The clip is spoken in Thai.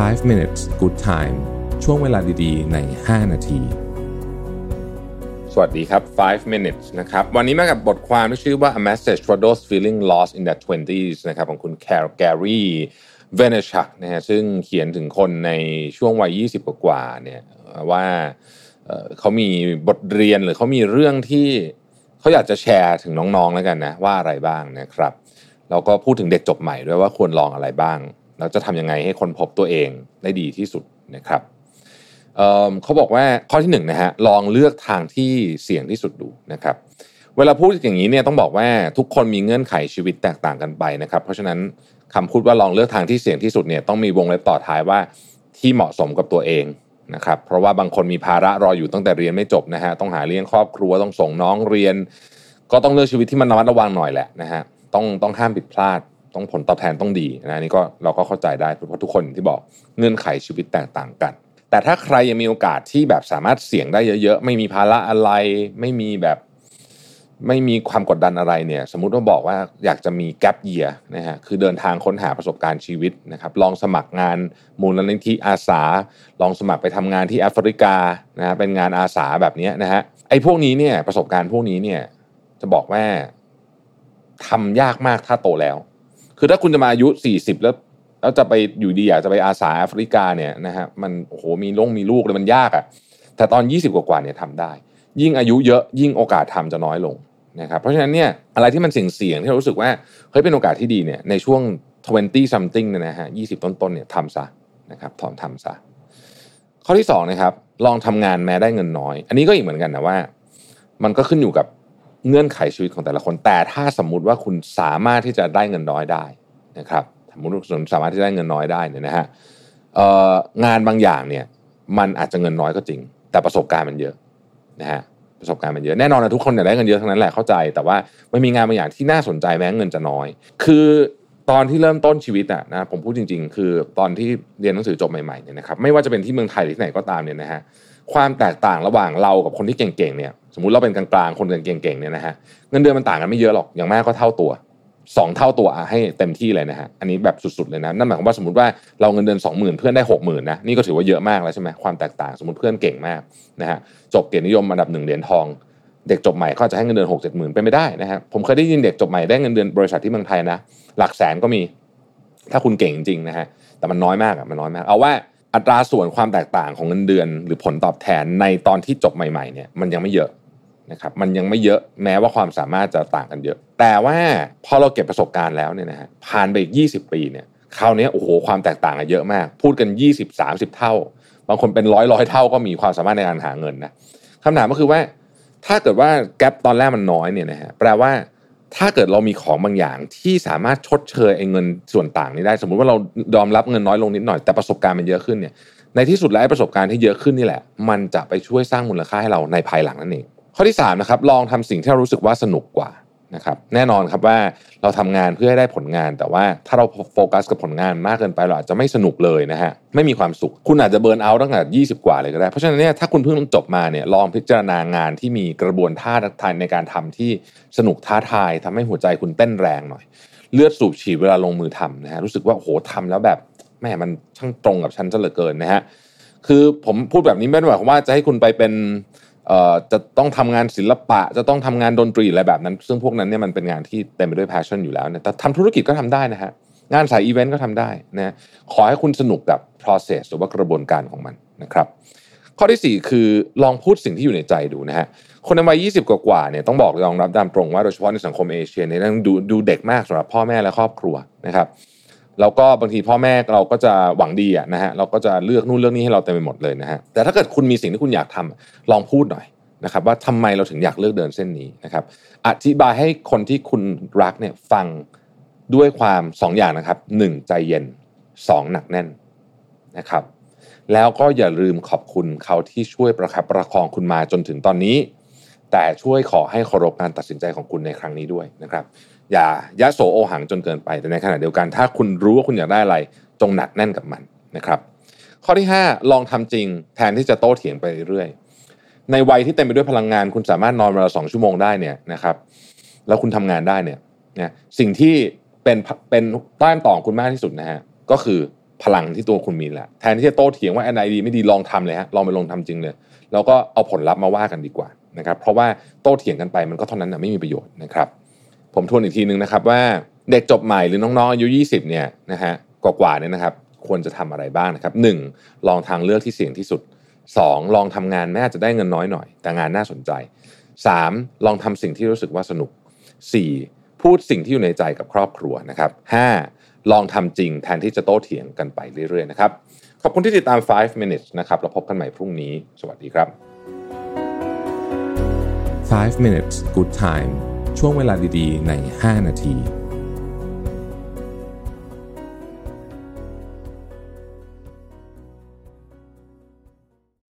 5 minutes good time ช่วงเวลาดีๆ ใน 5 นาที สวัสดีครับ 5 minutes นะครับ วันนี้มากับบทความที่ชื่อว่า A Message for Those Feeling Lost in Their 20s นะครับของคุณแคร์แกรี่เวเนชักนะฮะซึ่งเขียนถึงคนในช่วงวัย 20 กว่าเนี่ยว่าเขามีบทเรียนหรือเขามีเรื่องที่เขาอยากจะแชร์ถึงน้องๆแล้วกันนะว่าอะไรบ้างนะครับแล้วก็พูดถึงเด็กจบใหม่ด้วยว่าควรลองอะไรบ้าง แล้วจะทำยังไงให้คนพบตัวเองได้ดีที่สุดนะครับเเขาบอกว่าข้อที่หนึ่งนะฮะลองเลือกทางที่เสี่ยงที่สุดดูนะครับ เวลาพูดอย่างนี้เนี่ยต้องบอกว่าทุกคนมีเงื่อนไขชีวิตแตกต่างกันไปนะครับ เพราะฉะนั้นคำพูดว่าลองเลือกทางที่เสี่ยงที่สุดเนี่ยต้องมีวงเล็บต่อท้ายว่าที่เหมาะสมกับตัวเองนะครับ เพราะว่าบางคนมีภาระรออยู่ตั้งแต่เรียนไม่จบนะฮะต้องหาเลี้ยงครอบครัวต้องส่งน้องเรียน ก็ต้องเลือกชีวิตที่มันระมัดระวังหน่อยแหละนะฮะต้องต้องห้ามผิดพลาด ต้องผลตอบแทนต้องดีนะนี่ก็เราก็เข้าใจได้เพราะทุกคนที่บอกเงื่อนไขชีวิตแตกต่างกัน แต่ถ้าใครยังมีโอกาสที่แบบสามารถเสี่ยงได้เยอะ ๆ ไม่มีภาระอะไร ไม่มีแบบไม่มีความกดดันอะไรเนี่ย สมมุติว่าบอกว่าอยากจะมีแกลบเยียนะฮะคือเดินทางค้นหาประสบการณ์ชีวิตนะครับลองสมัครงานมูลนิธิอาสา ลองสมัครไปทำงานที่แอฟริกานะฮะเป็นงานอาสาแบบนี้นะฮะไอ้พวกนี้เนี่ยประสบการณ์พวกนี้เนี่ยจะบอกว่าทำยากมากถ้าโตแล้ว คือถ้าคุณจะมาอายุ40แล้ว แล้วจะไปอยู่ดีอยากจะไปอาสาแอฟริกาเนี่ยนะฮะมันโอ้โหมีลงมีลูกเลยมันยากอะ่ะแต่ตอน 20 กว่าๆเนี่ยทำได้ ยิ่งอายุเยอะยิ่งโอกาสทำจะน้อยลงนะครับเพราะฉะนั้นเนี่ยอะไรที่มันเสี่ยงเสี่ยงที่เรารู้สึกว่าเฮ้ยเป็นโอกาสที่ดีเนี่ยในช่วง 20 something เนี่ยนะฮะ20 ต้นๆเนี่ยทำซะนะครับถอนทำซะข้อที่2นะครับลองทำงานแม้ได้เงินน้อย อันนี้ก็อีกเหมือนกันนะว่า มันก็ขึ้นอยู่กับ เงื่อนไขชีวิตของแต่ละคน แต่ถ้าสมมุติว่าคุณสามารถที่จะได้เงินน้อยได้นะครับสมมติคุณสามารถที่ได้เงินน้อยได้เนี่ยนะฮะงานบางอย่างเนี่ยมันอาจจะเงินน้อยก็จริง แต่ประสบการณ์มันเยอะนะฮะประสบการณ์มันเยอะแน่นอนนะทุกคนอยากได้เงินเยอะทั้งนั้นแหละเข้าใจ แต่ว่ามันมีงานบางอย่างที่น่าสนใจแม้เงินจะน้อย คือตอนที่เริ่มต้นชีวิตอะนะผมพูดจริง ๆ คือตอนที่เรียนหนังสือจบใหม่ๆเนี่ยนะครับไม่ว่าจะเป็นที่เมืองไทยหรือที่ไหนก็ตามเนี่ยนะฮะความแตกต่างระหว่างเรากับคนที่เก่งๆเนี่ย สมมุติเราเป็นกลางๆคนเก่งๆเนี่ยนะฮะเงินเดือนมันต่างกันไม่เยอะหรอกอย่างมากก็เท่าตัวสองเท่าตัวให้เต็มที่เลยนะฮะอันนี้แบบสุดๆเลยนะนั่นหมายความว่าสมมติว่าเราเงินเดือนสองหมื่นเพื่อนได้หกหมื่นนะนี่ก็ถือว่าเยอะมากแล้วใช่ไหมความแตกต่าง สมมติเพื่อนเก่งมากนะฮะจบเกียรตินิยมอันดับหนึ่งเหรียญทอง เด็กจบใหม่เขาจะให้เงินเดือนหกเจ็ดหมื่นเป็นไม่ได้นะฮะผมเคยได้ยินเด็กจบใหม่ได้เงินเดือนบริษัทที่เมืองไทยนะหลักแสนก็มี ถ้าคุณเก่งจริงนะฮะแต่มันน้อยมากอะมันน้อยมาก เอาว่าอัตราส่วนความแตกต่างของเงินเดือน หรือผลตอบแทนในตอนที่จบใหม่ๆเนี่ยมันยังไม่เยอะ นะครับมันยังไม่เยอะแม้ว่าความสามารถจะต่างกันเยอะ แต่ว่าพอเราเก็บประสบการณ์แล้วเนี่ยนะฮะผ่านไปอีก 20 ปีเนี่ยคราวนี้โอ้โหความแตกต่างกันเยอะมาก พูดกัน 20-30 เท่า บางคนเป็นร้อยร้อยเท่าก็มีความสามารถในการหาเงินนะคำถามก็คือว่า ถ้าเกิดว่าแกลบตอนแรกมันน้อยเนี่ยนะฮะแปลว่าถ้าเกิดเรามีของบางอย่างที่สามารถชดเชยไอ้เงินส่วนต่างนี้ได้ สมมุติว่าเรายอมรับเงินน้อยลงนิดหน่อยแต่ประสบการณ์มันเยอะขึ้นเนี่ยในที่สุดแล้วประสบการณ์ที่เยอะขึ้นนี่แหละ มันจะไปช่วยสร้างมูลค่าให้เราในภายหลังนั่นเอง ข้อที่3นะครับลองทำสิ่งที่เรารู้สึกว่าสนุกกว่านะครับแน่นอนครับว่าเราทำงานเพื่อให้ได้ผลงาน แต่ว่าถ้าเราโฟกัสกับผลงานมากเกินไปเราอาจจะไม่สนุกเลยนะฮะไม่มีความสุข คุณอาจจะเบิร์นเอาตั้งแต่ 20 กว่าเลยก็ได้ เพราะฉะนั้นเนี่ยถ้าคุณเพิ่งจบมาเนี่ยลองพิจารณางานที่มีกระบวนท่าทางในการทำที่สนุกท้าทายทำให้หัวใจคุณเต้นแรงหน่อย เลือดสูบฉีดเวลาลงมือทำนะฮะรู้สึกว่าโอ้โหทำแล้วแบบแม่มันช่างตรงกับฉันซะเหลือเกินนะฮะคือผมพูดแบบนี้ไม่ได้หมายความว่าจะให้คุณไปเป็น จะต้องทำงานศิลปะ จะต้องทำงานดนตรีอะไรแบบนั้น ซึ่งพวกนั้นเนี่ยมันเป็นงานที่เต็มไปด้วย passion อยู่แล้วเนี่ยแต่ทำธุรกิจก็ทำได้นะฮะงานสายอีเวนต์ก็ทำได้นะขอให้คุณสนุกกับ process หรือว่ากระบวนการของมันนะครับ ข้อที่ 4 คือลองพูดสิ่งที่อยู่ในใจดูนะฮะคนในวัย20 กว่าเนี่ยต้องบอกยอมรับตามตรงว่าโดยเฉพาะในสังคมเอเชียเนี่ยต้องดูดูเด็กมากสำหรับพ่อแม่และครอบครัวนะครับ แล้วก็บางทีพ่อแม่เราก็จะหวังดีนะฮะเราก็จะเลือกนู่นเลือกนี่ให้เราเต็มไปหมดเลยนะฮะแต่ถ้าเกิดคุณมีสิ่งที่คุณอยากทำลองพูดหน่อยนะครับว่าทำไมเราถึงอยากเลือกเดินเส้นนี้นะครับอธิบายให้คนที่คุณรักเนี่ยฟังด้วยความ2ออย่างนะครับ 1 ใจเย็น 2 หนักแน่นนะครับ แล้วก็อย่าลืมขอบคุณเขาที่ช่วยประคับประคองคุณมาจนถึงตอนนี้ แต่ช่วยขอให้เคารพการตัดสินใจของคุณในครั้งนี้ด้วยนะครับ อย่ายะโสโอหังจนเกินไป แต่ในขณะเดียวกัน ถ้าคุณรู้ว่าคุณอยากได้อะไร จงหนักแน่นกับมันนะครับ ข้อที่ 5 ลองทำจริง แทนที่จะโต้เถียงไปเรื่อยในวัยที่เต็มไปด้วยพลังงาน คุณสามารถนอนเวละสองชั่วโมงได้เนี่ยนะครับ แล้วคุณทำงานได้เนี่ยนะสิ่งที่เป็นเป็นต้านต่อคุณมากที่สุดนะฮะก็คือพลังที่ตัวคุณมีแหละแทนที่จะโต้เถียงว่า NID ไม่ดีลองทำเลยฮะลองไปลงทำจริงเลยแล้วก็เอาผลลัพธ์มาว่ากันดีกว่านะครับ เพราะว่าโต้เถียงกันไปมันก็เท่านั้นนะไม่มีประโยชน์นะครับ ผมทวนอีกทีนึงนะครับว่าเด็กจบใหม่หรือน้องๆอายุ 20เนี่ยนะฮะกว่าๆเนี่ยนะครับควรจะทำอะไรบ้างนะครับ 1. ลองทางเลือกที่เสี่ยงที่สุด 2. ลองทำงานแม้จะได้เงินน้อยหน่อย แต่งานน่าสนใจ 3. ลองทำสิ่งที่รู้สึกว่าสนุก 4. พูดสิ่งที่อยู่ในใจกับครอบครัวนะครับ 5. ลองทำจริงแทนที่จะโต้เถียงกันไปเรื่อยๆนะครับขอบคุณที่ติดตาม 5 minutes นะครับเราพบกันใหม่พรุ่งนี้ สวัสดีครับ 5 minutes good time ช่วงเวลาดีๆ ใน 5 นาที